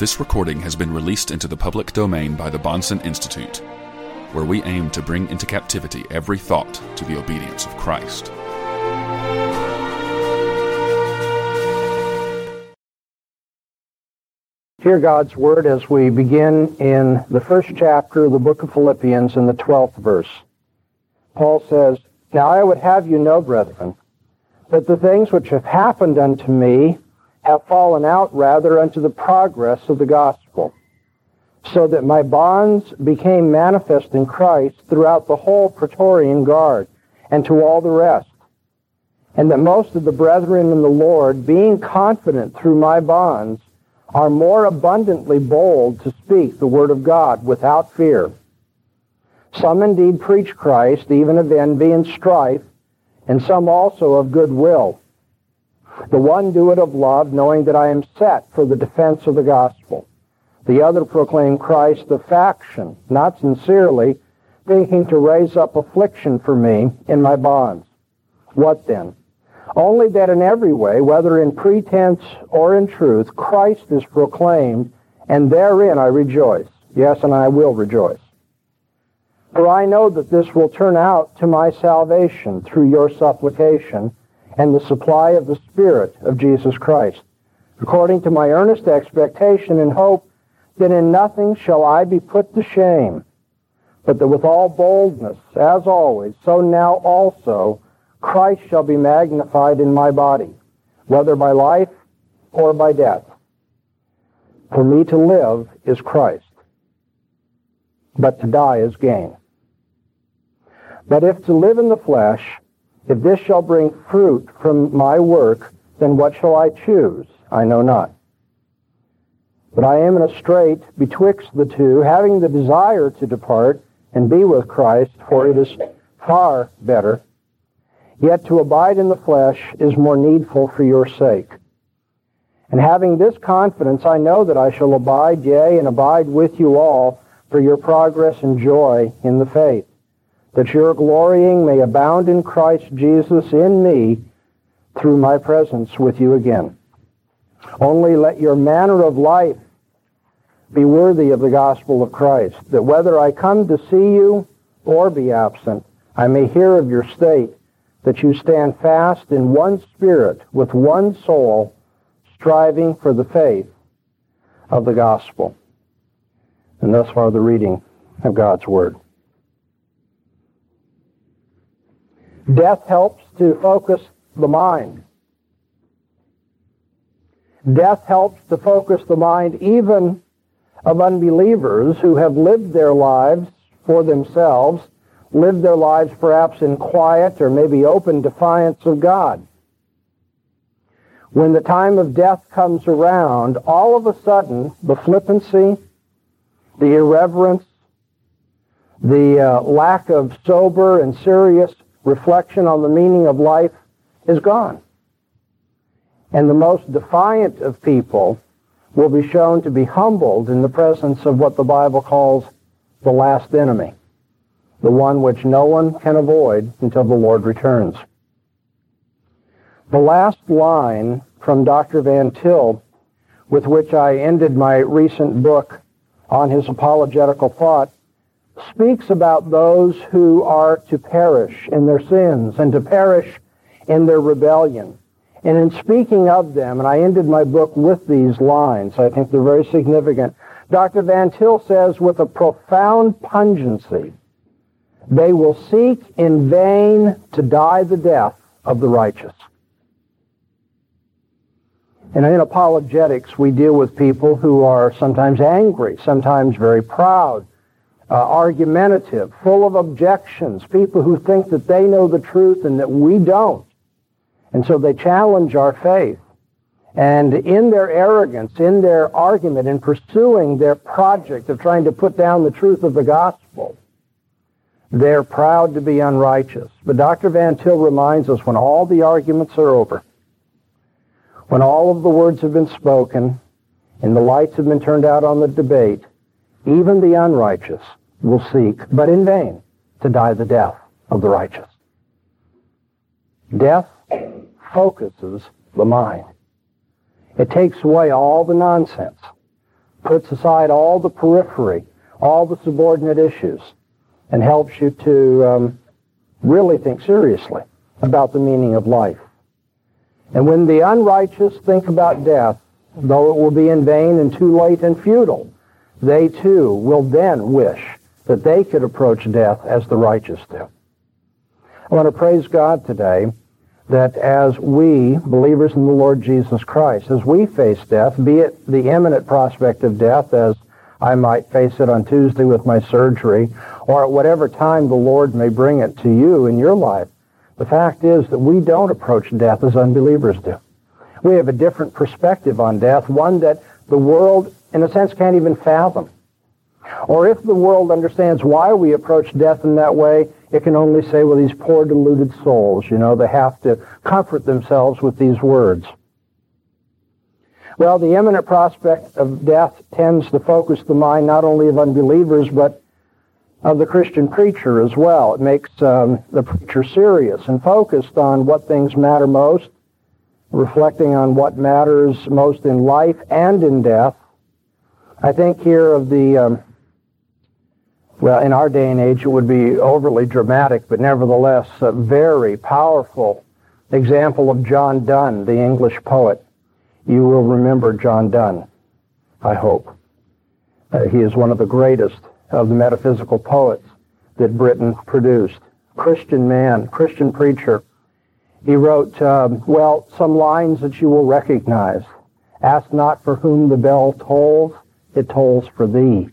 This recording has been released into the public domain by the Bahnsen Institute, where we aim to bring into captivity every thought to the obedience of Christ. Hear God's word as we begin in the first chapter of the book of Philippians in the 12th verse. Paul says, Now I would have you know, brethren, that the things which have happened unto me have fallen out rather unto the progress of the gospel, so that my bonds became manifest in Christ throughout the whole Praetorian Guard and to all the rest, and that most of the brethren in the Lord, being confident through my bonds, are more abundantly bold to speak the word of God without fear. Some indeed preach Christ, even of envy and strife, and some also of good will. The one do it of love, knowing that I am set for the defense of the gospel. The other proclaim Christ of faction, not sincerely, thinking to raise up affliction for me in my bonds. What then? Only that in every way, whether in pretense or in truth, Christ is proclaimed, and therein I rejoice. Yes, and I will rejoice. For I know that this will turn out to my salvation through your supplication and the supply of the Spirit of Jesus Christ, according to my earnest expectation and hope that in nothing shall I be put to shame, but that with all boldness, as always, so now also, Christ shall be magnified in my body, whether by life or by death. For me to live is Christ, but to die is gain. But if to live in the flesh, if this shall bring fruit from my work, then what shall I choose? I know not. But I am in a strait betwixt the two, having the desire to depart and be with Christ, for it is far better Yet to abide in the flesh is more needful for your sake. And having this confidence, I know that I shall abide, yea, and abide with you all for your progress and joy in the faith, that your glorying may abound in Christ Jesus in me through my presence with you again. Only let your manner of life be worthy of the gospel of Christ, that whether I come to see you or be absent, I may hear of your state that you stand fast in one spirit with one soul, striving for the faith of the gospel. And thus far the reading of God's Word. Death helps to focus the mind. Death helps to focus the mind even of unbelievers who have lived their lives for themselves lived their lives perhaps in quiet or maybe open defiance of God. When the time of death comes around, all of a sudden, the flippancy, the irreverence, the uh, lack of sober and serious reflection on the meaning of life is gone. And the most defiant of people will be shown to be humbled in the presence of what the Bible calls the last enemy the one which no one can avoid until the Lord returns. The last line from Dr. Van Til, with which I ended my recent book on his apologetical thought, speaks about those who are to perish in their sins and to perish in their rebellion. And in speaking of them, and I ended my book with these lines, I think they're very significant. Dr. Van Til says, with a profound pungency, they will seek in vain to die the death of the righteous. And in apologetics, we deal with people who are sometimes angry, sometimes very proud, uh, argumentative, full of objections, people who think that they know the truth and that we don't. And so they challenge our faith. And in their arrogance, in their argument, in pursuing their project of trying to put down the truth of the gospel, they're proud to be unrighteous. But Dr. Van Til reminds us when all the arguments are over, when all of the words have been spoken, and the lights have been turned out on the debate, even the unrighteous will seek, but in vain, to die the death of the righteous. Death focuses the mind. It takes away all the nonsense, puts aside all the periphery, all the subordinate issues, and helps you to um, really think seriously about the meaning of life. And when the unrighteous think about death, though it will be in vain and too late and futile, they too will then wish that they could approach death as the righteous do. I want to praise God today that as we, believers in the Lord Jesus Christ, as we face death, be it the imminent prospect of death, as I might face it on Tuesday with my surgery, or at whatever time the Lord may bring it to you in your life, the fact is that we don't approach death as unbelievers do. We have a different perspective on death, one that the world, in a sense, can't even fathom. Or if the world understands why we approach death in that way, it can only say, well, these poor deluded souls, you know, they have to comfort themselves with these words. Well, the imminent prospect of death tends to focus the mind not only of unbelievers, but of the Christian preacher as well. It makes um, the preacher serious and focused on what things matter most, reflecting on what matters most in life and in death. I think here of the um, well, in our day and age, it would be overly dramatic, but nevertheless, a very powerful example of John Donne, the English poet. You will remember John Donne, I hope. Uh, he is one of the greatest of the metaphysical poets that Britain produced. Christian man, Christian preacher. He wrote, um, well, some lines that you will recognize. Ask not for whom the bell tolls, it tolls for thee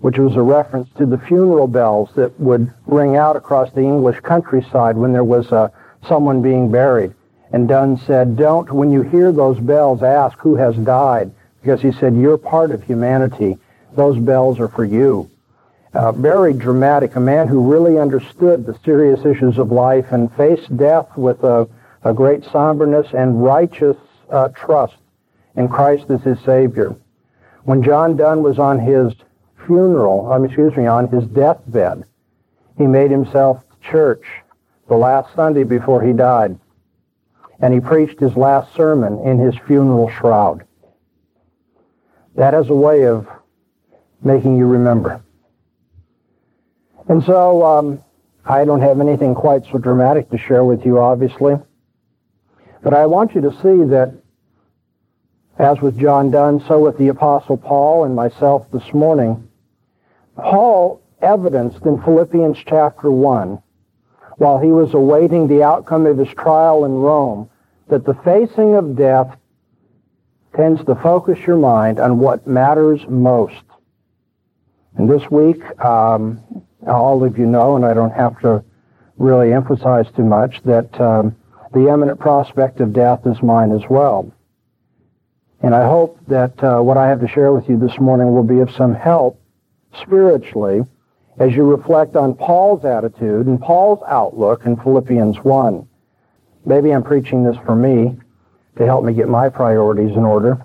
which was a reference to the funeral bells that would ring out across the English countryside when there was uh, someone being buried. And Donne said, don't, when you hear those bells, ask who has died, because he said, you're part of humanity. Those bells are for you. Uh, very dramatic, a man who really understood the serious issues of life and faced death with a, a great somberness and righteous uh, trust in Christ as his Savior. When John Donne was on his funeral, um, excuse me, on his deathbed, he made himself church the last Sunday before he died. And he preached his last sermon in his funeral shroud. That has a way of making you remember. And so, um, I don't have anything quite so dramatic to share with you, obviously. But I want you to see that as with John Donne, so with the Apostle Paul and myself this morning, Paul evidenced in Philippians chapter 1, while he was awaiting the outcome of his trial in Rome, that the facing of death tends to focus your mind on what matters most. And this week, um, all of you know, and I don't have to really emphasize too much, that um, the imminent prospect of death is mine as well. And I hope that uh, what I have to share with you this morning will be of some help spiritually as you reflect on Paul's attitude and Paul's outlook in Philippians 1. Maybe I'm preaching this for me to help me get my priorities in order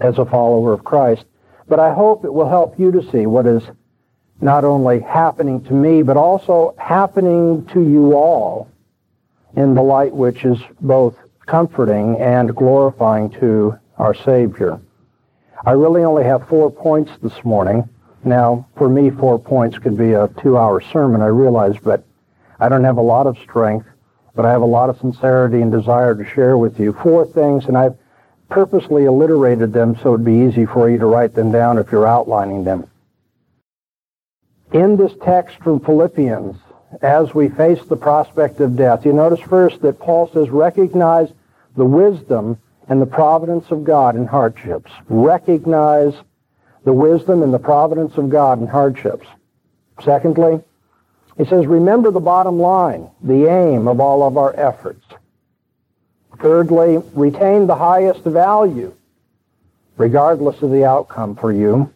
as a follower of Christ, but I hope it will help you to see what is not only happening to me, but also happening to you all in the light which is both comforting and glorifying to our Savior. I really only have four points this morning. Now, for me, four points could be a two-hour sermon, I realize, but I don't have a lot of strength, but I have a lot of sincerity and desire to share with you. Four things, and I've purposely alliterated them so it'd be easy for you to write them down if you're outlining them. In this text from Philippians, as we face the prospect of death, you notice first that Paul says, recognize the wisdom and the providence of God in hardships. Recognize the wisdom and the providence of God in hardships. Secondly, he says, remember the bottom line, the aim of all of our efforts. Thirdly, retain the highest value, regardless of the outcome for you.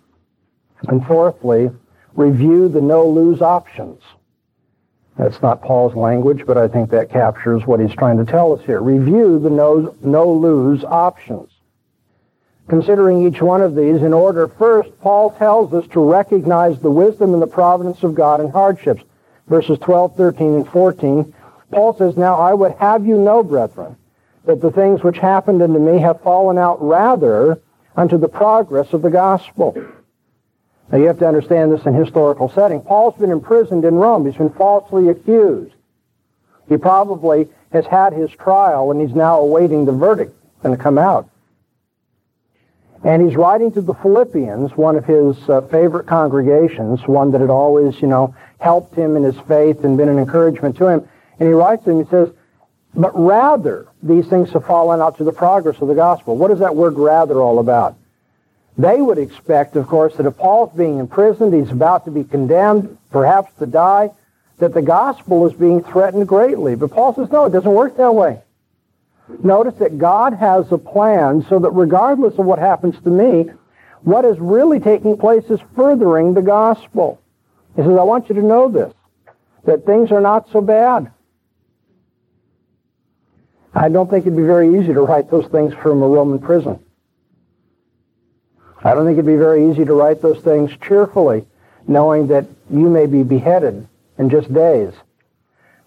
And fourthly, review the no-lose options. That's not Paul's language, but I think that captures what he's trying to tell us here. Review the no, no-lose options considering each one of these in order. First, Paul tells us to recognize the wisdom and the providence of God in hardships. Verses 12, 13, and 14, Paul says, Now I would have you know, brethren, that the things which happened unto me have fallen out rather unto the progress of the gospel. Now you have to understand this in historical setting. Paul's been imprisoned in Rome. He's been falsely accused. He probably has had his trial and he's now awaiting the verdict going to come out. And he's writing to the Philippians, one of his uh, favorite congregations, one that had always, you know, helped him in his faith and been an encouragement to him. And he writes to him, he says, but rather these things have fallen out to the progress of the gospel. What is that word rather all about? They would expect, of course, that if Paul's being imprisoned, he's about to be condemned, perhaps to die, that the gospel is being threatened greatly. But Paul says, no, it doesn't work that way. Notice that God has a plan so that regardless of what happens to me, what is really taking place is furthering the gospel. He says, I want you to know this, that things are not so bad. I don't think it'd be very easy to write those things from a Roman prison. I don't think it'd be very easy to write those things cheerfully, knowing that you may be beheaded in just days.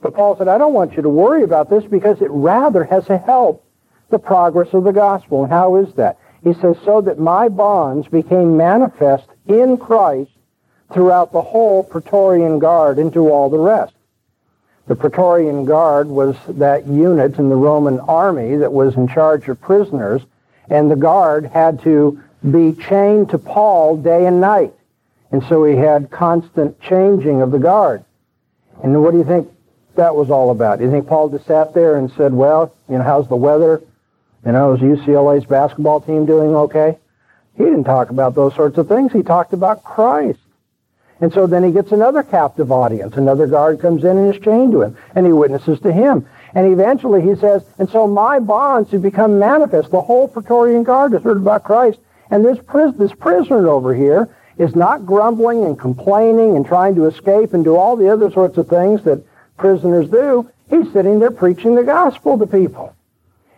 But Paul said, I don't want you to worry about this because it rather has to help the progress of the gospel. And how is that? He says, so that my bonds became manifest in Christ throughout the whole Praetorian Guard and to all the rest. The Praetorian Guard was that unit in the Roman army that was in charge of prisoners, and the guard had to be chained to Paul day and night. And so he had constant changing of the guard. And what do you think that was all about? You think Paul just sat there and said, well, you know, how's the weather? You know, is UCLA's basketball team doing okay? He didn't talk about those sorts of things. He talked about Christ. And so then he gets another captive audience. Another guard comes in and is chained to him, and he witnesses to him. And eventually he says, and so my bonds have become manifest. The whole Praetorian Guard has heard about Christ. And this, pris- this prisoner over here is not grumbling and complaining and trying to escape and do all the other sorts of things that prisoners do. He's sitting there preaching the gospel to people.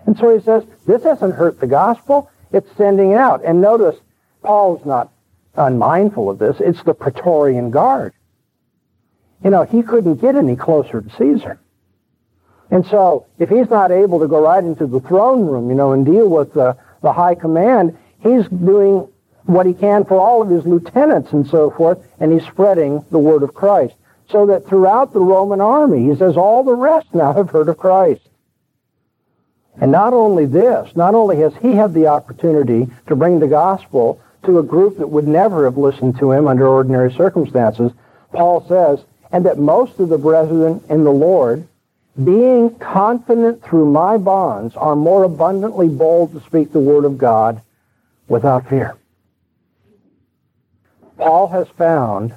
And so he says, this hasn't hurt the gospel. It's sending it out. And notice, Paul's not unmindful of this. It's the Praetorian Guard. You know, he couldn't get any closer to Caesar. And so, if he's not able to go right into the throne room, you know, and deal with the, the high command, he's doing what he can for all of his lieutenants and so forth, and he's spreading the word of Christ. So that throughout the Roman army, he says, all the rest now have heard of Christ. And not only this, not only has he had the opportunity to bring the gospel to a group that would never have listened to him under ordinary circumstances, Paul says, and that most of the brethren in the Lord, being confident through my bonds, are more abundantly bold to speak the word of God without fear. Paul has found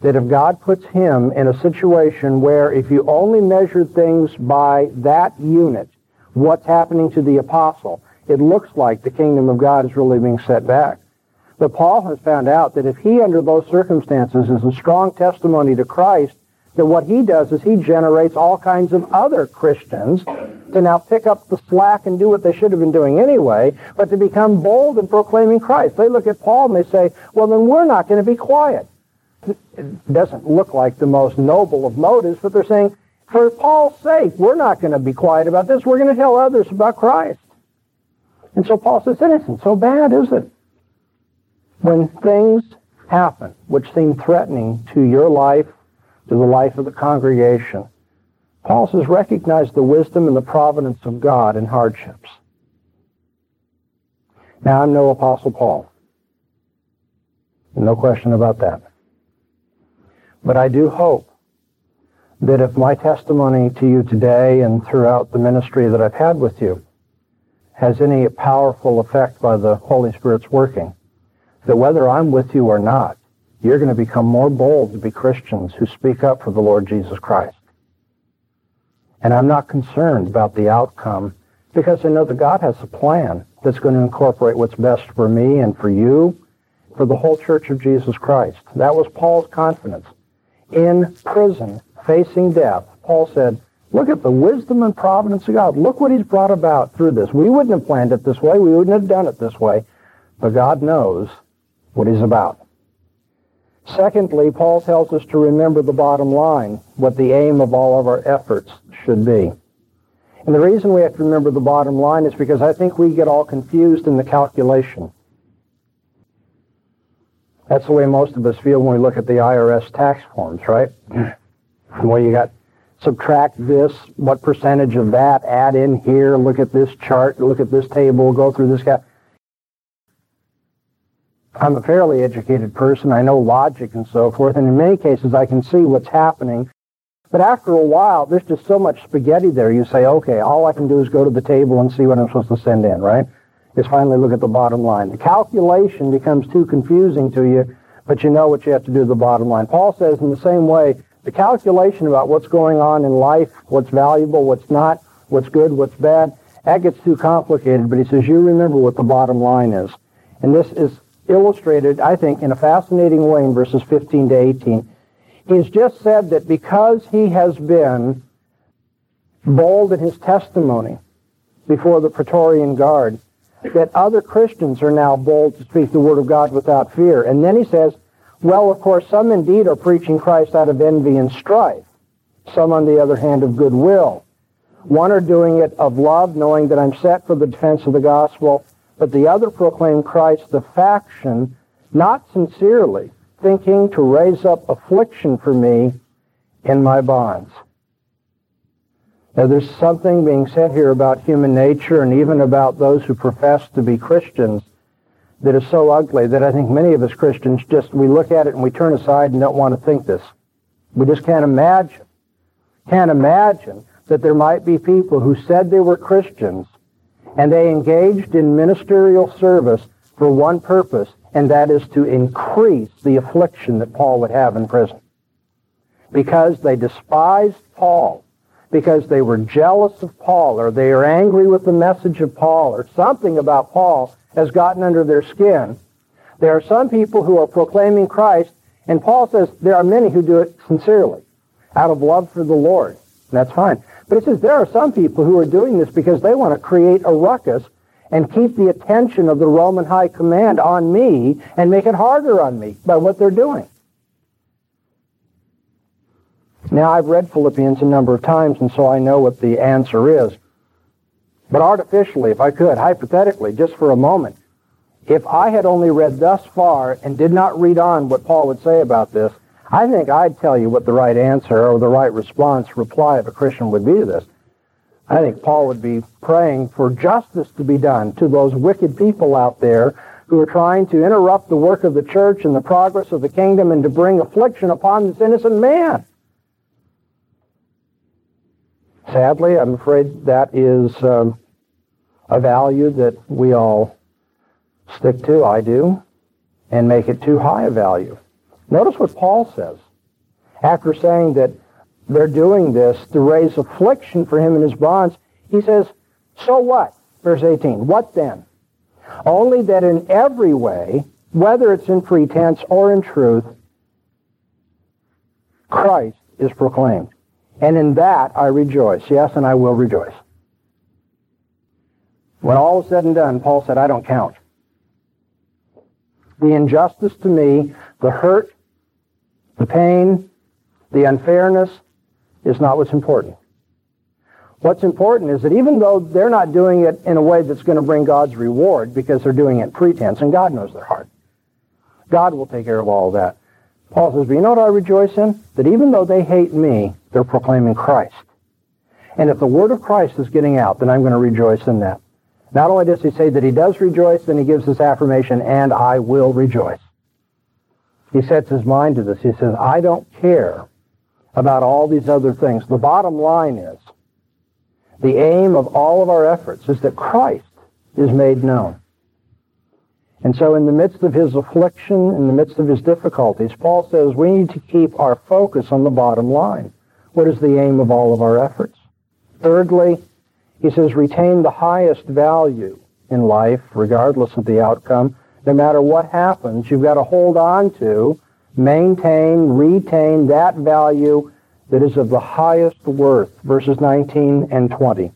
that if God puts him in a situation where if you only measure things by that unit, what's happening to the apostle, it looks like the kingdom of God is really being set back. But Paul has found out that if he, under those circumstances, is a strong testimony to Christ, that what he does is he generates all kinds of other Christians to now pick up the slack and do what they should have been doing anyway, but to become bold in proclaiming Christ. They look at Paul and they say, well, then we're not going to be quiet. It doesn't look like the most noble of motives, but they're saying, for Paul's sake, we're not going to be quiet about this. We're going to tell others about Christ. And so Paul says, it isn't so bad, is it? When things happen which seem threatening to your life, to the life of the congregation, Paul says recognize the wisdom and the providence of God in hardships. Now, I'm no Apostle Paul. No question about that. But I do hope that if my testimony to you today and throughout the ministry that I've had with you has any powerful effect by the Holy Spirit's working, that whether I'm with you or not, you're going to become more bold to be Christians who speak up for the Lord Jesus Christ. And I'm not concerned about the outcome because I know that God has a plan that's going to incorporate what's best for me and for you, for the whole church of Jesus Christ. That was Paul's confidence. In prison, facing death, Paul said, look at the wisdom and providence of God. Look what he's brought about through this. We wouldn't have planned it this way. We wouldn't have done it this way. But God knows what he's about. Secondly, Paul tells us to remember the bottom line, what the aim of all of our efforts should be. And the reason we have to remember the bottom line is because I think we get all confused in the calculation. That's the way most of us feel when we look at the IRS tax forms, right? Well, you got subtract this, what percentage of that, add in here, look at this chart, look at this table, go through this guy. I'm a fairly educated person. I know logic and so forth, and in many cases I can see what's happening. But after a while, there's just so much spaghetti there. You say, okay, all I can do is go to the table and see what I'm supposed to send in, right? Is finally look at the bottom line. The calculation becomes too confusing to you, but you know what you have to do the bottom line. Paul says in the same way, the calculation about what's going on in life, what's valuable, what's not, what's good, what's bad, that gets too complicated. But he says, you remember what the bottom line is. And this is illustrated, I think, in a fascinating way in verses 15 to 18. He's just said that because he has been bold in his testimony before the Praetorian Guard, that other Christians are now bold to speak the word of God without fear. And then he says, well, of course, some indeed are preaching Christ out of envy and strife. Some, on the other hand, of goodwill. One are doing it of love, knowing that I'm set for the defense of the gospel but the other proclaim Christ the faction, not sincerely, thinking to raise up affliction for me in my bonds. Now, there's something being said here about human nature and even about those who profess to be Christians that is so ugly that I think many of us Christians just, we look at it and we turn aside and don't want to think this. We just can't imagine, can't imagine that there might be people who said they were Christians and they engaged in ministerial service for one purpose, and that is to increase the affliction that Paul would have in prison. Because they despised Paul, because they were jealous of Paul, or they are angry with the message of Paul, or something about Paul has gotten under their skin. There are some people who are proclaiming Christ, and Paul says there are many who do it sincerely, out of love for the Lord. That's fine. But he says there are some people who are doing this because they want to create a ruckus and keep the attention of the Roman high command on me and make it harder on me by what they're doing. Now, I've read Philippians a number of times, and so I know what the answer is. But artificially, if I could, hypothetically, just for a moment, if I had only read thus far and did not read on what Paul would say about this, I think I'd tell you what the right answer or the right response, reply of a Christian would be to this. I think Paul would be praying for justice to be done to those wicked people out there who are trying to interrupt the work of the church and the progress of the kingdom and to bring affliction upon this innocent man. Sadly, I'm afraid that is um, a value that we all stick to, I do, and make it too high a value. Notice what Paul says. After saying that they're doing this to raise affliction for him in his bonds, he says, so what? Verse 18, what then? Only that in every way, whether it's in pretense or in truth, Christ is proclaimed. And in that I rejoice. Yes, and I will rejoice. When all is said and done, Paul said, I don't count. The injustice to me, the hurt, the pain, the unfairness is not what's important. What's important is that even though they're not doing it in a way that's going to bring God's reward because they're doing it pretense, and God knows their heart, God will take care of all of that. Paul says, but you know what I rejoice in? That even though they hate me, they're proclaiming Christ. And if the word of Christ is getting out, then I'm going to rejoice in that. Not only does he say that he does rejoice, then he gives this affirmation, and I will rejoice. He sets his mind to this. He says, I don't care about all these other things. The bottom line is, the aim of all of our efforts is that Christ is made known. And so in the midst of his affliction, in the midst of his difficulties, Paul says we need to keep our focus on the bottom line. What is the aim of all of our efforts? Thirdly, he says retain the highest value in life, regardless of the outcome, no matter what happens, you've got to hold on to, maintain, retain that value that is of the highest worth. Verses 19 and 20.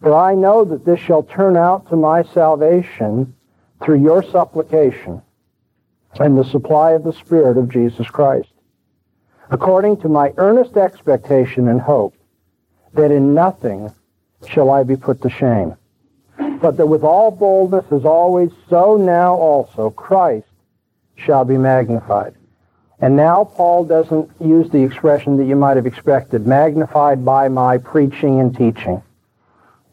For I know that this shall turn out to my salvation through your supplication and the supply of the Spirit of Jesus Christ, according to my earnest expectation and hope that in nothing shall I be put to shame but that with all boldness, as always, so now also Christ shall be magnified. And now Paul doesn't use the expression that you might have expected, magnified by my preaching and teaching.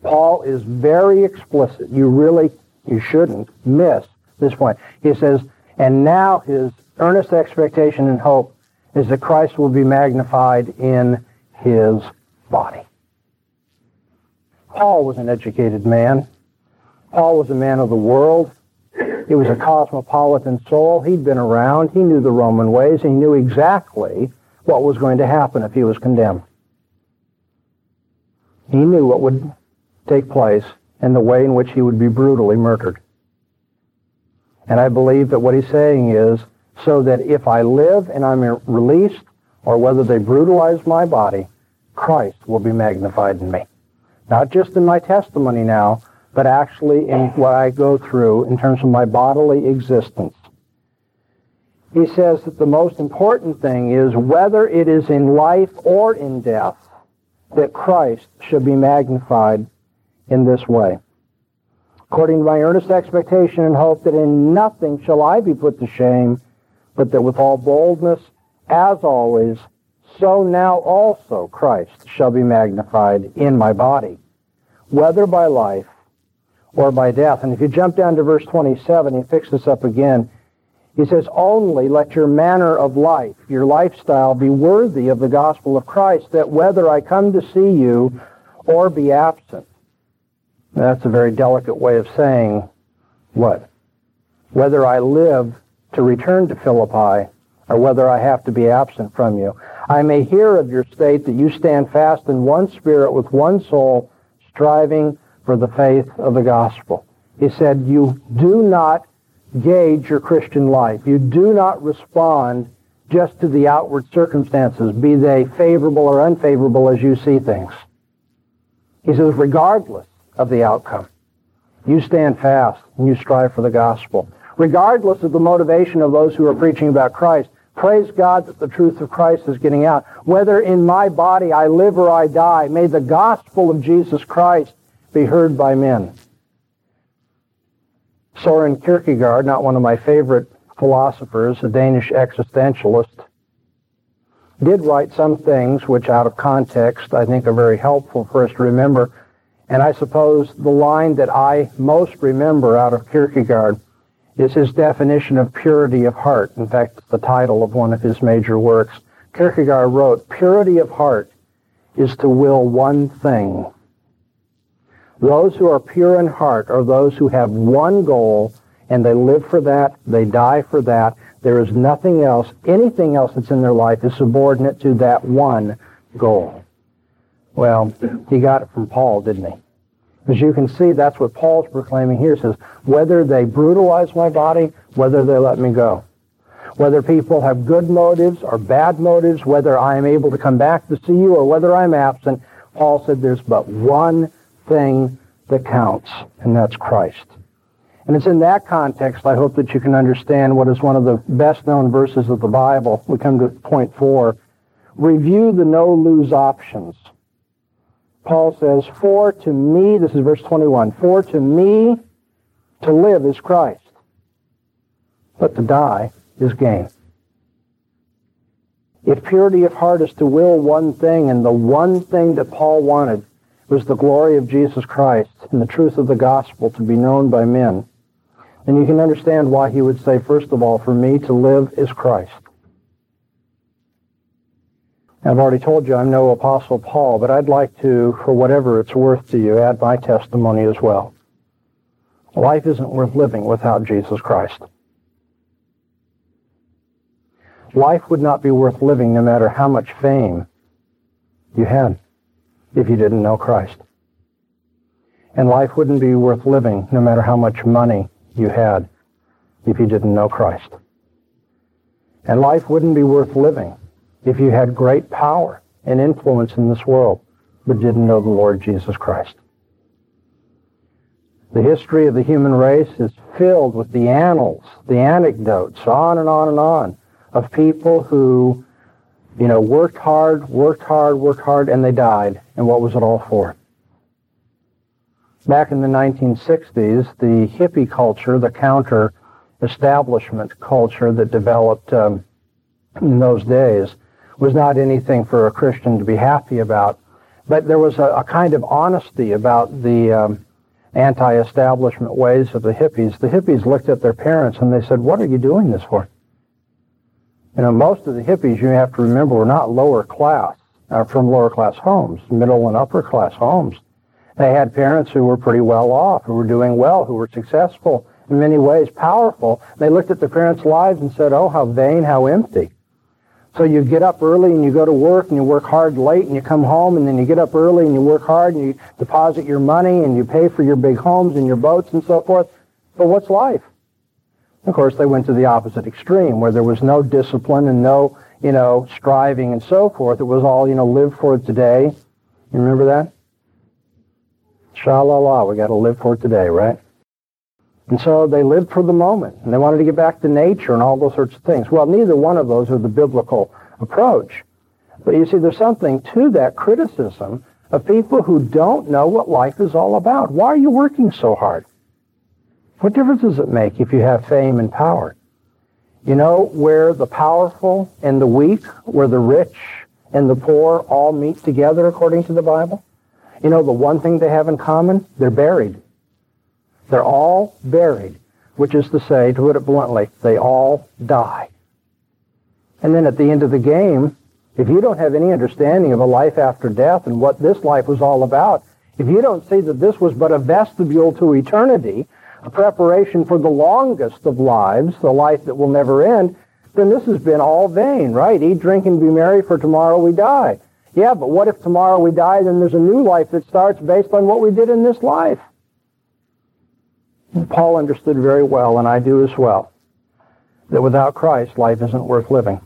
Paul is very explicit. You really, you shouldn't miss this point. He says, and now his earnest expectation and hope is that Christ will be magnified in his body. Paul was an educated man. Paul was a man of the world. He was a cosmopolitan soul. He'd been around. He knew the Roman ways. He knew exactly what was going to happen if he was condemned. He knew what would take place and the way in which he would be brutally murdered. And I believe that what he's saying is so that if I live and I'm released, or whether they brutalize my body, Christ will be magnified in me. Not just in my testimony now, but actually in what I go through in terms of my bodily existence. He says that the most important thing is whether it is in life or in death, that Christ should be magnified in this way. According to my earnest expectation and hope that in nothing shall I be put to shame, but that with all boldness, as always, so now also Christ shall be magnified in my body, whether by life or by death. And if you jump down to verse 27, he picks this up again. He says, Only let your manner of life, your lifestyle, be worthy of the gospel of Christ, that whether I come to see you or be absent. That's a very delicate way of saying what? Whether I live to return to Philippi or whether I have to be absent from you. I may hear of your state that you stand fast in one spirit with one soul, striving for the faith of the gospel. He said, you do not gauge your Christian life. You do not respond just to the outward circumstances, be they favorable or unfavorable as you see things. He says, regardless of the outcome, you stand fast and you strive for the gospel. Regardless of the motivation of those who are preaching about Christ, Praise God that the truth of Christ is getting out. Whether in my body I live or I die, may the gospel of Jesus Christ be heard by men. Soren Kierkegaard, not one of my favorite philosophers, a Danish existentialist, did write some things which out of context I think are very helpful for us to remember. And I suppose the line that I most remember out of Kierkegaard is his definition of purity of heart. In fact, it's the title of one of his major works. Kierkegaard wrote, Purity of heart is to will one thing. Those who are pure in heart are those who have one goal and they live for that, they die for that. There is nothing else, anything else that's in their life is subordinate to that one goal. Well, he got it from Paul, didn't he? As you can see, that's what Paul's proclaiming here. He says, whether they brutalize my body, whether they let me go. Whether people have good motives or bad motives, whether I am able to come back to see you or whether I'm absent, Paul said there's but one thing that counts, and that's Christ. And it's in that context I hope that you can understand what is one of the best known verses of the Bible. We come to point four. Review the no-lose options. Paul says, For to me, this is verse 21, for to me to live is Christ, but to die is gain. If purity of heart is to will one thing, and the one thing that Paul wanted was the glory of Jesus Christ and the truth of the gospel to be known by men, then you can understand why he would say, first of all, for me to live is Christ. I've already told you I'm no Apostle Paul, but I'd like to, for whatever it's worth to you, add my testimony as well. Life isn't worth living without Jesus Christ. Life would not be worth living no matter how much fame you had if you didn't know Christ. And life wouldn't be worth living no matter how much money you had if you didn't know Christ. And life wouldn't be worth living if you had great power and influence in this world but didn't know the Lord Jesus Christ. The history of the human race is filled with the annals, the anecdotes, on and on and on, of people who, you know, worked hard, worked hard, worked hard, and they died. And what was it all for? Back in the 1960s, the hippie culture, the counter, establishment culture that developed um, in those days was not anything for a Christian to be happy about. But there was a, a kind of honesty about the um, anti-establishment ways of the hippies. The hippies looked at their parents and they said, what are you doing this for? You know, most of the hippies, you have to remember, were not lower class, uh, from lower class homes, middle and upper class homes. They had parents who were pretty well off, who were doing well, who were successful, in many ways powerful. They looked at their parents' lives and said, oh, how vain, how empty. So you get up early and you go to work and you work hard late and you come home and then you get up early and you work hard and you deposit your money and you pay for your big homes and your boats and so forth. But what's life? Of course, they went to the opposite extreme where there was no discipline and no, you know, striving and so forth. It was all, you know, live for today. You remember that? Sha-la-la, we got to live for today, right? And so they lived for the moment, and they wanted to get back to nature and all those sorts of things. Well, neither one of those are the biblical approach. But you see, there's something to that criticism of people who don't know what life is all about. Why are you working so hard? What difference does it make if you have fame and power? You know, where the powerful and the weak, where the rich and the poor all meet together according to the Bible? You know, the one thing they have in common, they're buried. They're all buried, which is to say, to put it bluntly, they all die. And then at the end of the game, if you don't have any understanding of a life after death and what this life was all about, if you don't see that this was but a vestibule to eternity, a preparation for the longest of lives, the life that will never end, then this has been all vain, right? Eat, drink, and be merry, for tomorrow we die. Yeah, but what if tomorrow we die, then there's a new life that starts based on what we did in this life? Paul understood very well, and I do as well, that without Christ, life isn't worth living.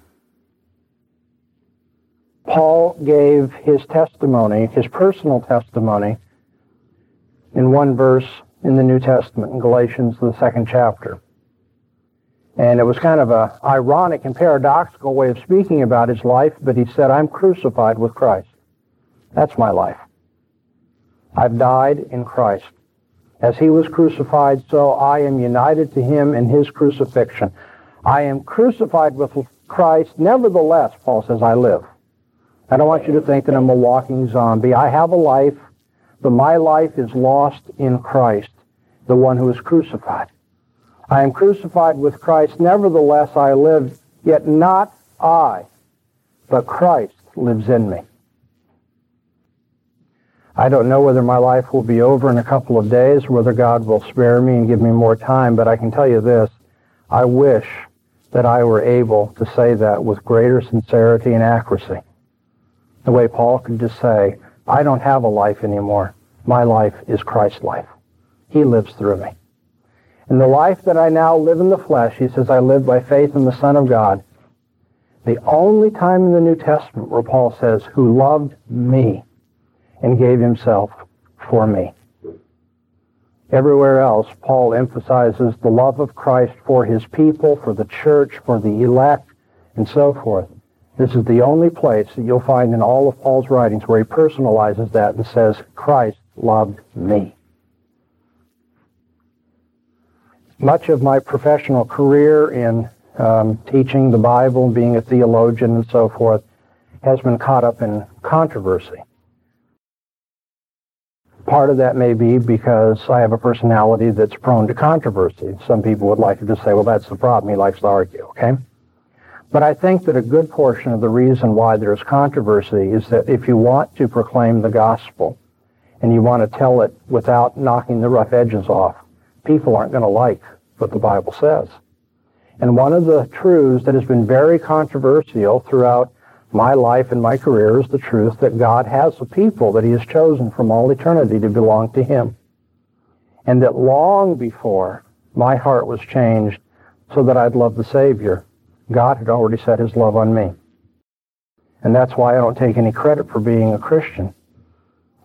Paul gave his testimony, his personal testimony, in one verse in the New Testament, in Galatians, the second chapter. And it was kind of a ironic and paradoxical way of speaking about his life, but he said, I'm crucified with Christ. That's my life. I've died in Christ. As he was crucified, so I am united to him in his crucifixion. I am crucified with Christ. Nevertheless, Paul says, I live. I don't want you to think that I'm a walking zombie. I have a life, but my life is lost in Christ, the one who is crucified. I am crucified with Christ. Nevertheless, I live, yet not I, but Christ lives in me. I don't know whether my life will be over in a couple of days, whether God will spare me and give me more time, but I can tell you this. I wish that I were able to say that with greater sincerity and accuracy. The way Paul could just say, I don't have a life anymore. My life is Christ's life. He lives through me. In the life that I now live in the flesh, he says, I live by faith in the Son of God. The only time in the New Testament where Paul says, who loved me and gave himself for me. Everywhere else, Paul emphasizes the love of Christ for his people, for the church, for the elect, and so forth. This is the only place that you'll find in all of Paul's writings where he personalizes that and says, Christ loved me. Much of my professional career in um, teaching the Bible, being a theologian and so forth, has been caught up in controversy. Part of that may be because I have a personality that's prone to controversy. Some people would like to just say, well, that's the problem. He likes to argue, okay? But I think that a good portion of the reason why there's controversy is that if you want to proclaim the gospel and you want to tell it without knocking the rough edges off, people aren't going to like what the Bible says. And one of the truths that has been very controversial throughout my life and my career is the truth that God has a people that he has chosen from all eternity to belong to him. And that long before my heart was changed so that I'd love the Savior, God had already set his love on me. And that's why I don't take any credit for being a Christian.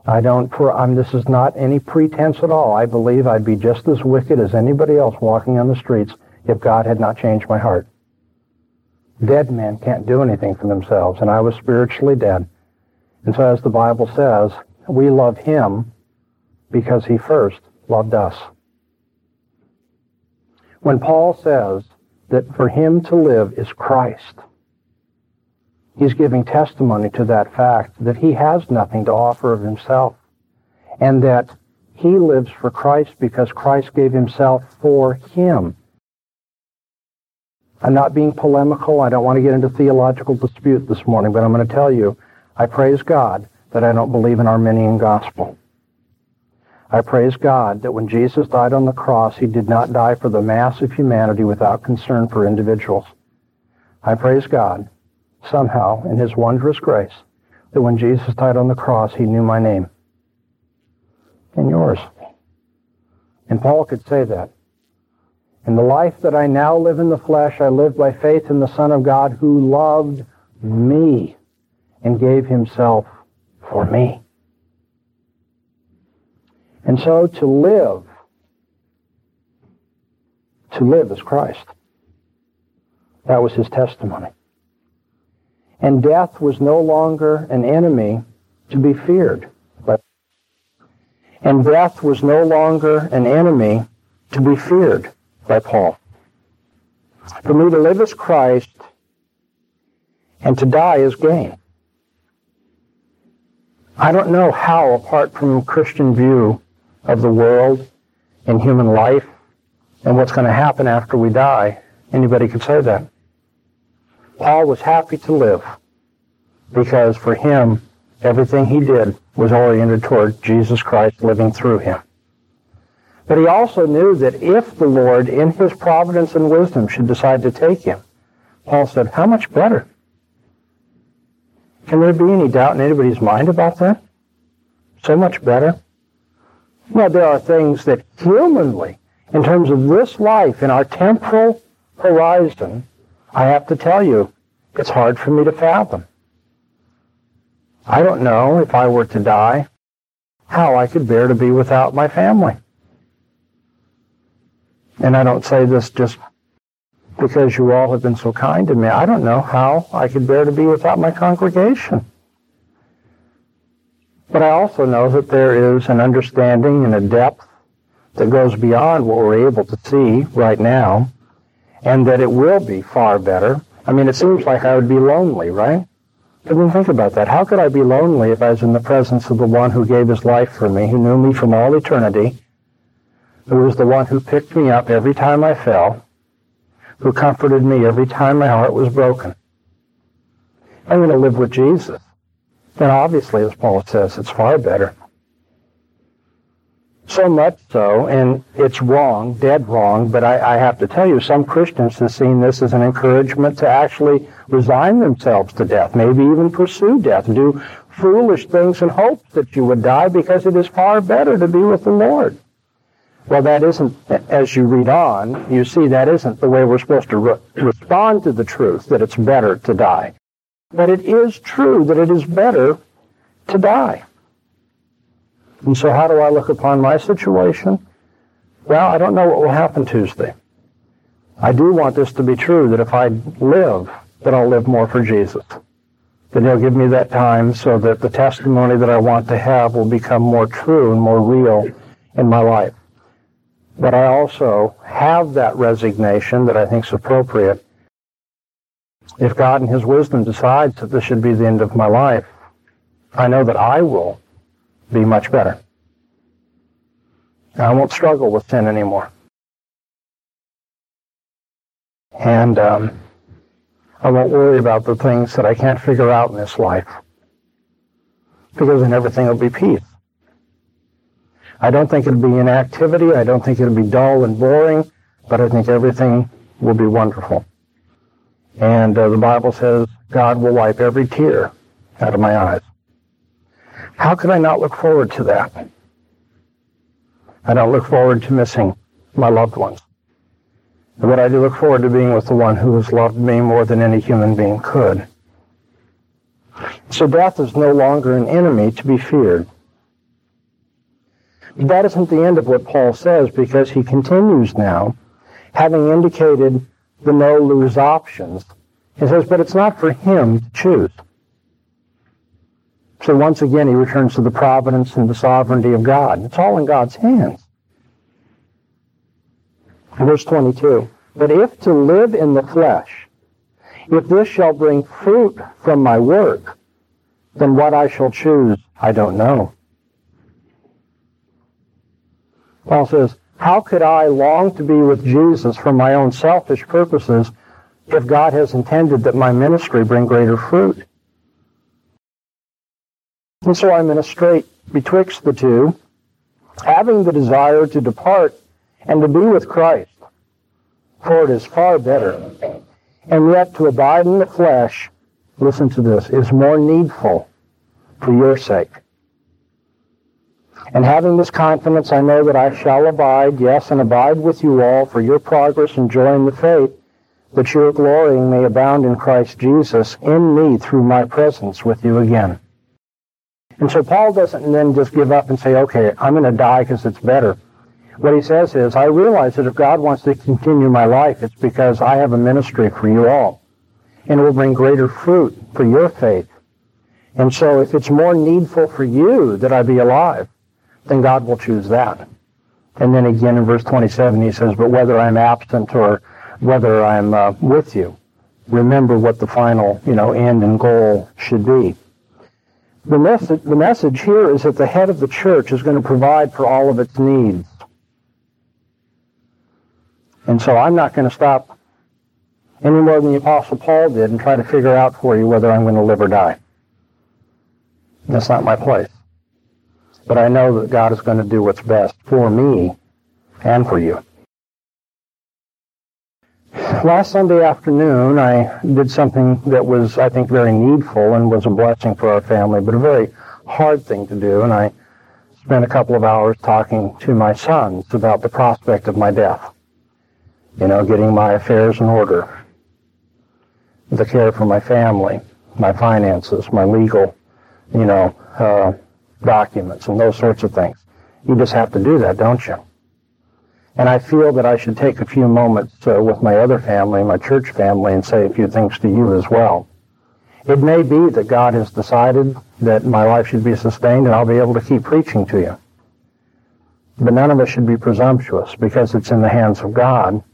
I don't, for, I'm, this is not any pretense at all. I believe I'd be just as wicked as anybody else walking on the streets if God had not changed my heart. Dead men can't do anything for themselves, and I was spiritually dead. And so as the Bible says, we love him because he first loved us. when Paul says that for him to live is Christ, he's giving testimony to that fact that he has nothing to offer of himself and that he lives for Christ because Christ gave himself for him. I'm not being polemical. I don't want to get into theological dispute this morning, but I'm going to tell you, I praise God that I don't believe in Arminian gospel. I praise God that when Jesus died on the cross, he did not die for the mass of humanity without concern for individuals. I praise God, somehow, in his wondrous grace, that when Jesus died on the cross, he knew my name and yours. And Paul could say that. In the life that I now live in the flesh, I live by faith in the Son of God who loved me and gave himself for me. And so to live, to live is Christ. That was his testimony. And death was no longer an enemy to be feared. And death was no longer an enemy to be feared by Paul. For me to live as Christ and to die is gain. I don't know how, apart from Christian view of the world and human life and what's going to happen after we die, anybody could say that. Paul was happy to live because for him, everything he did was oriented toward Jesus Christ living through him. But he also knew that if the Lord, in his providence and wisdom, should decide to take him, Paul said, how much better? Can there be any doubt in anybody's mind about that? So much better. Well, there are things that humanly, in terms of this life, in our temporal horizon, I have to tell you, it's hard for me to fathom. I don't know if I were to die, how I could bear to be without my family. And I don't say this just because you all have been so kind to me. I don't know how I could bear to be without my congregation. But I also know that there is an understanding and a depth that goes beyond what we're able to see right now, and that it will be far better. I mean, it seems like I would be lonely, right? I mean, think about that. How could I be lonely if I was in the presence of the one who gave his life for me, who knew me from all eternity, who was the one who picked me up every time I fell, who comforted me every time my heart was broken? I'm going to live with Jesus. And obviously, as Paul says, it's far better. So much so, and it's wrong, dead wrong, but I, I, have to tell you, some Christians have seen this as an encouragement to actually resign themselves to death, maybe even pursue death, do foolish things in hopes that you would die because it is far better to be with the Lord. Well, that isn't, as you read on, you see that isn't the way we're supposed to re- respond to the truth, that it's better to die. But it is true that it is better to die. And so how do I look upon my situation? Well, I don't know what will happen Tuesday. I do want this to be true, that if I live, that I'll live more for Jesus. That he'll give me that time so that the testimony that I want to have will become more true and more real in my life. But I also have that resignation that I think is appropriate if God in His wisdom decides that this should be the end of my life, I know that I will be much better. I won't struggle with sin anymore. And um, I won't worry about the things that I can't figure out in this life. Because then everything will be peace. I don't think it'll be inactivity. I don't think it'll be dull and boring. But I think everything will be wonderful. And uh, the Bible says God will wipe every tear out of my eyes. How could I not look forward to that? I don't look forward to missing my loved ones. But I do look forward to being with the one who has loved me more than any human being could. So death is no longer an enemy to be feared. That isn't the end of what Paul says because he continues now, having indicated the no lose options. He says, but it's not for him to choose. So once again, he returns to the providence and the sovereignty of God. It's all in God's hands. Verse 22. But if to live in the flesh, if this shall bring fruit from my work, then what I shall choose, I don't know. Paul says, how could I long to be with Jesus for my own selfish purposes if God has intended that my ministry bring greater fruit? And so I'm in a strait betwixt the two, having the desire to depart and to be with Christ, for it is far better. And yet to abide in the flesh, listen to this, is more needful for your sake. And having this confidence, I know that I shall abide, yes, and abide with you all for your progress and joy in the faith, that your glorying may abound in Christ Jesus in me through my presence with you again. And so Paul doesn't then just give up and say, okay, I'm going to die because it's better. What he says is, I realize that if God wants to continue my life, it's because I have a ministry for you all. And it will bring greater fruit for your faith. And so if it's more needful for you that I be alive, then God will choose that. And then again in verse 27 he says, but whether I'm absent or whether I'm uh, with you, remember what the final, you know, end and goal should be. The message, the message here is that the head of the church is going to provide for all of its needs. And so I'm not going to stop any more than the Apostle Paul did and try to figure out for you whether I'm going to live or die. That's not my place. But I know that God is going to do what's best for me and for you. Last Sunday afternoon, I did something that was, I think, very needful and was a blessing for our family, but a very hard thing to do. And I spent a couple of hours talking to my sons about the prospect of my death. You know, getting my affairs in order, the care for my family, my finances, my legal, you know, uh, documents and those sorts of things. You just have to do that, don't you? And I feel that I should take a few moments uh, with my other family, my church family, and say a few things to you as well. It may be that God has decided that my life should be sustained and I'll be able to keep preaching to you. But none of us should be presumptuous because it's in the hands of God.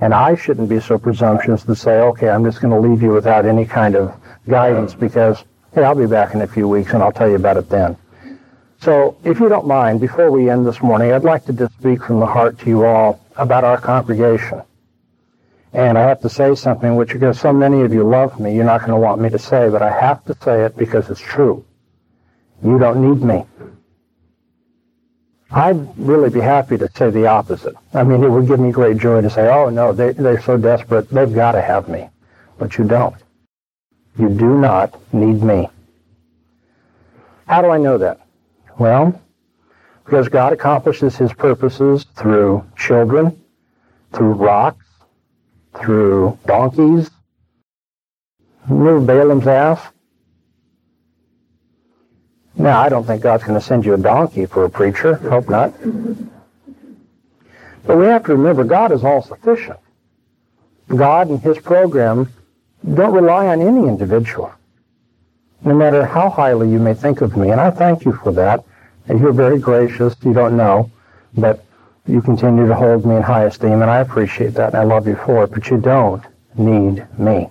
And I shouldn't be so presumptuous to say, okay, I'm just going to leave you without any kind of guidance because, hey, I'll be back in a few weeks and I'll tell you about it then. So, if you don't mind, before we end this morning, I'd like to just speak from the heart to you all about our congregation. And I have to say something which, because so many of you love me, you're not going to want me to say, but I have to say it because it's true. You don't need me. I'd really be happy to say the opposite. I mean, it would give me great joy to say, oh no, they, they're so desperate, they've got to have me. But you don't. You do not need me. How do I know that? Well, because God accomplishes his purposes through children, through rocks, through donkeys. Remember Balaam's ass? Now, I don't think God's going to send you a donkey for a preacher. Hope not. But we have to remember God is all sufficient. God and his program don't rely on any individual, no matter how highly you may think of me. And I thank you for that. And you're very gracious. You don't know, but you continue to hold me in high esteem, and I appreciate that, and I love you for it. But you don't need me.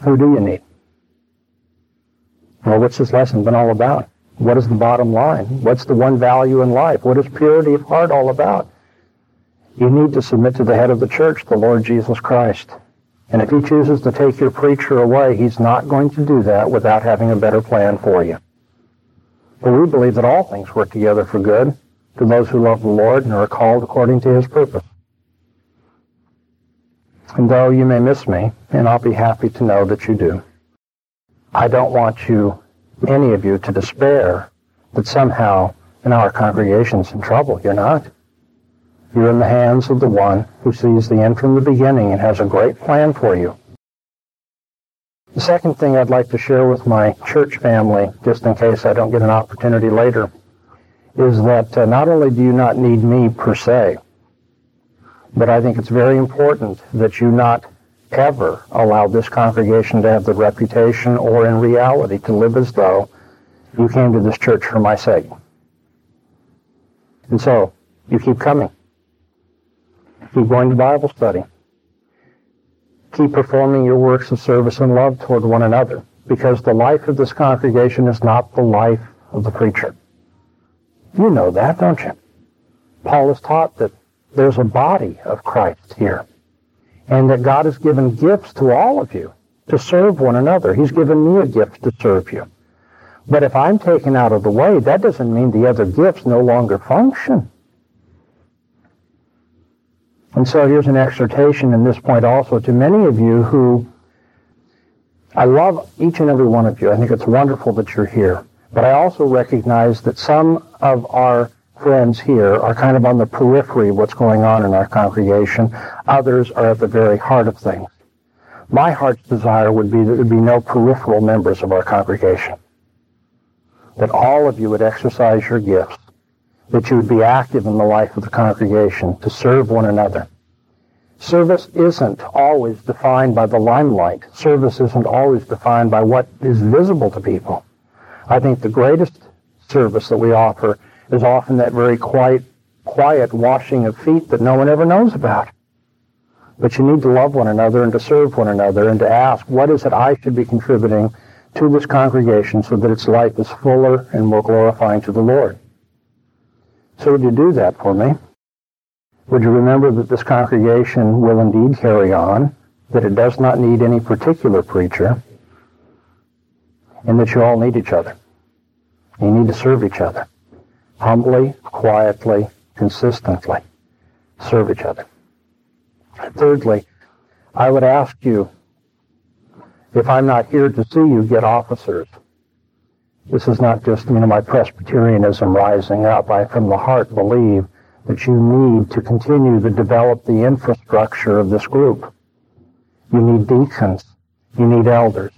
Who do you need? Well, what's this lesson been all about? What is the bottom line? What's the one value in life? What is purity of heart all about? You need to submit to the head of the church, the Lord Jesus Christ. And if he chooses to take your preacher away, he's not going to do that without having a better plan for you. For we believe that all things work together for good to those who love the Lord and are called according to his purpose. And though you may miss me, and I'll be happy to know that you do, I don't want you, any of you, to despair that somehow in our congregation's in trouble. You're not. You're in the hands of the one who sees the end from the beginning and has a great plan for you. The second thing I'd like to share with my church family, just in case I don't get an opportunity later, is that uh, not only do you not need me per se, but I think it's very important that you not ever allow this congregation to have the reputation or in reality to live as though you came to this church for my sake. And so, you keep coming. Keep going to Bible study. Keep performing your works of service and love toward one another because the life of this congregation is not the life of the preacher. You know that, don't you? Paul has taught that there's a body of Christ here and that God has given gifts to all of you to serve one another. He's given me a gift to serve you. But if I'm taken out of the way, that doesn't mean the other gifts no longer function. And so here's an exhortation in this point also to many of you who I love each and every one of you. I think it's wonderful that you're here. But I also recognize that some of our friends here are kind of on the periphery of what's going on in our congregation. Others are at the very heart of things. My heart's desire would be that there would be no peripheral members of our congregation. That all of you would exercise your gifts. That you would be active in the life of the congregation to serve one another. Service isn't always defined by the limelight. Service isn't always defined by what is visible to people. I think the greatest service that we offer is often that very quiet, quiet washing of feet that no one ever knows about. But you need to love one another and to serve one another and to ask, what is it I should be contributing to this congregation so that its life is fuller and more glorifying to the Lord? So would you do that for me? Would you remember that this congregation will indeed carry on, that it does not need any particular preacher, and that you all need each other? You need to serve each other humbly, quietly, consistently. Serve each other. Thirdly, I would ask you, if I'm not here to see you, get officers. This is not just, you know, my Presbyterianism rising up. I from the heart believe that you need to continue to develop the infrastructure of this group. You need deacons. You need elders.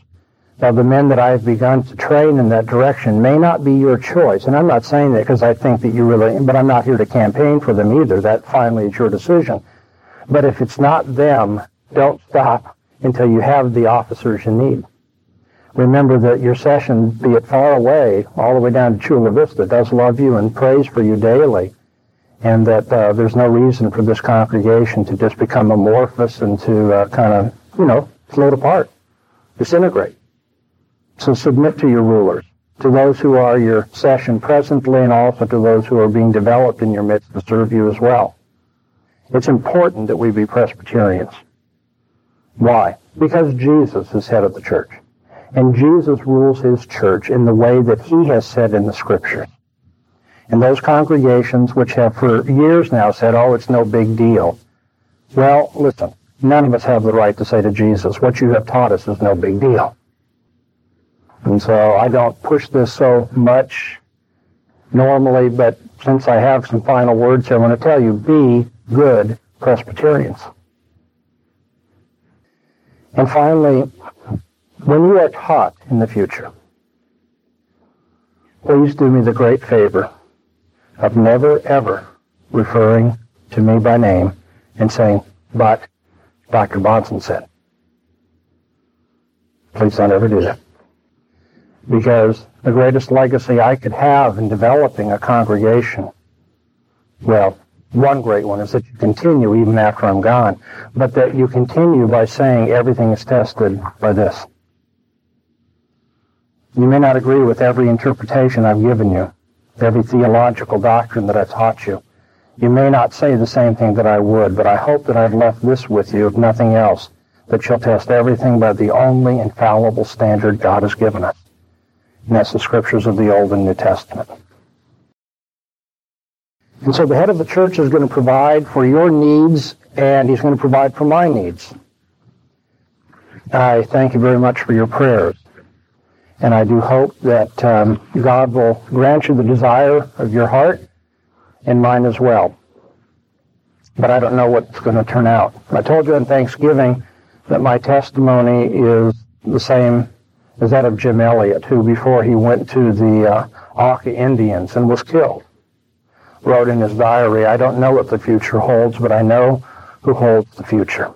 Now, the men that I've begun to train in that direction may not be your choice. And I'm not saying that because I think that you really, but I'm not here to campaign for them either. That finally is your decision. But if it's not them, don't stop until you have the officers you need. Remember that your session, be it far away, all the way down to Chula Vista, does love you and prays for you daily. And that uh, there's no reason for this congregation to just become amorphous and to uh, kind of, you know, float apart, disintegrate. So submit to your rulers, to those who are your session presently, and also to those who are being developed in your midst to serve you as well. It's important that we be Presbyterians. Why? Because Jesus is head of the church. And Jesus rules his church in the way that he has said in the scriptures. And those congregations which have for years now said, oh, it's no big deal. Well, listen, none of us have the right to say to Jesus, what you have taught us is no big deal. And so I don't push this so much normally, but since I have some final words here, I want to tell you, be good Presbyterians. And finally, when you are taught in the future, please do me the great favor of never ever referring to me by name and saying, but Dr. Bahnsen said. Please don't ever do that because the greatest legacy I could have in developing a congregation, well, one great one is that you continue even after I'm gone, but that you continue by saying everything is tested by this. You may not agree with every interpretation I've given you, every theological doctrine that I've taught you. You may not say the same thing that I would, but I hope that I've left this with you, if nothing else, that you'll test everything by the only infallible standard God has given us. And that's the scriptures of the Old and New Testament. And so the head of the church is going to provide for your needs, and he's going to provide for my needs. I thank you very much for your prayers. And I do hope that um, God will grant you the desire of your heart and mine as well. But I don't know what's going to turn out. I told you on Thanksgiving that my testimony is the same as that of Jim Elliot, who before he went to the uh, Auca Indians and was killed, wrote in his diary, I don't know what the future holds, but I know who holds the future.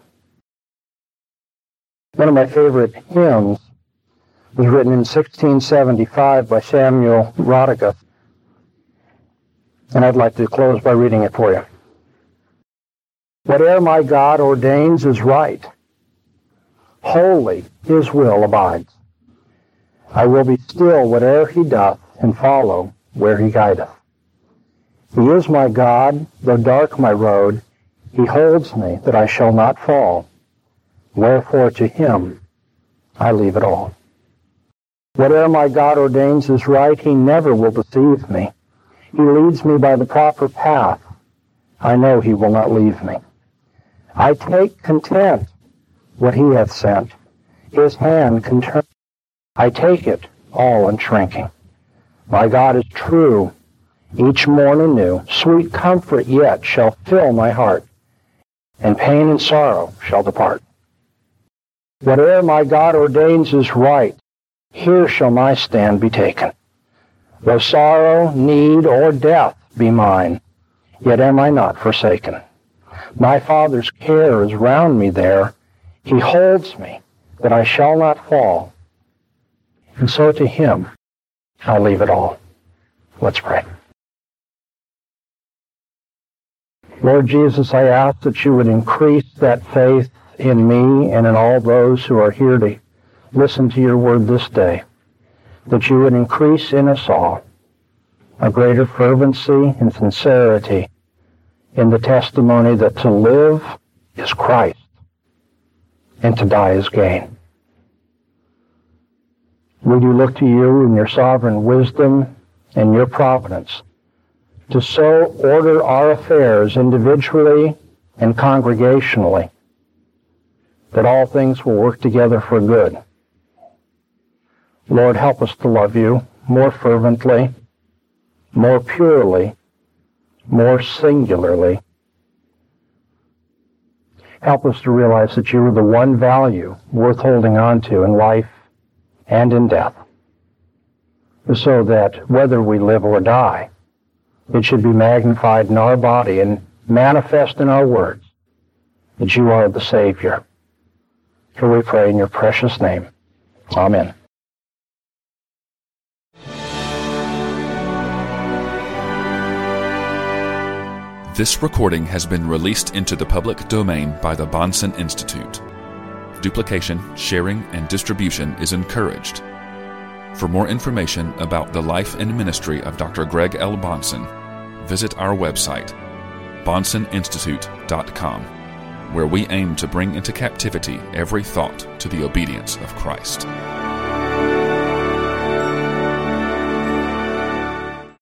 One of my favorite hymns was written in 1675 by Samuel Rodigast, and I'd like to close by reading it for you. Whatever my God ordains is right. Holy his will abides. I will be still whate'er he doth, and follow where he guideth. He is my God, though dark my road, he holds me that I shall not fall. Wherefore to him I leave it all. Whatever my God ordains is right, he never will deceive me. He leads me by the proper path. I know he will not leave me. I take content what he hath sent. His hand can turn. I take it all in shrinking. My God is true, each morning new. Sweet comfort yet shall fill my heart, and pain and sorrow shall depart. Whatever my God ordains is right, here shall my stand be taken. Though sorrow, need, or death be mine, yet am I not forsaken. My Father's care is round me there. He holds me, that I shall not fall. And so to him I'll leave it all. Let's pray. Lord Jesus, I ask that you would increase that faith in me and in all those who are here to listen to your word this day, that you would increase in us all a greater fervency and sincerity in the testimony that to live is Christ and to die is gain. We do look to you in your sovereign wisdom and your providence to so order our affairs individually and congregationally that all things will work together for good. Lord, help us to love you more fervently, more purely, more singularly. Help us to realize that you are the one value worth holding on to in life and in death, so that whether we live or die, it should be magnified in our body and manifest in our words that you are the Savior. For we pray in your precious name. Amen. This recording has been released into the public domain by the Bahnsen Institute. Duplication, sharing, and distribution is encouraged. For more information about the life and ministry of Dr. Greg L. Bahnsen, visit our website, bahnseninstitute.com, where we aim to bring into captivity every thought to the obedience of Christ.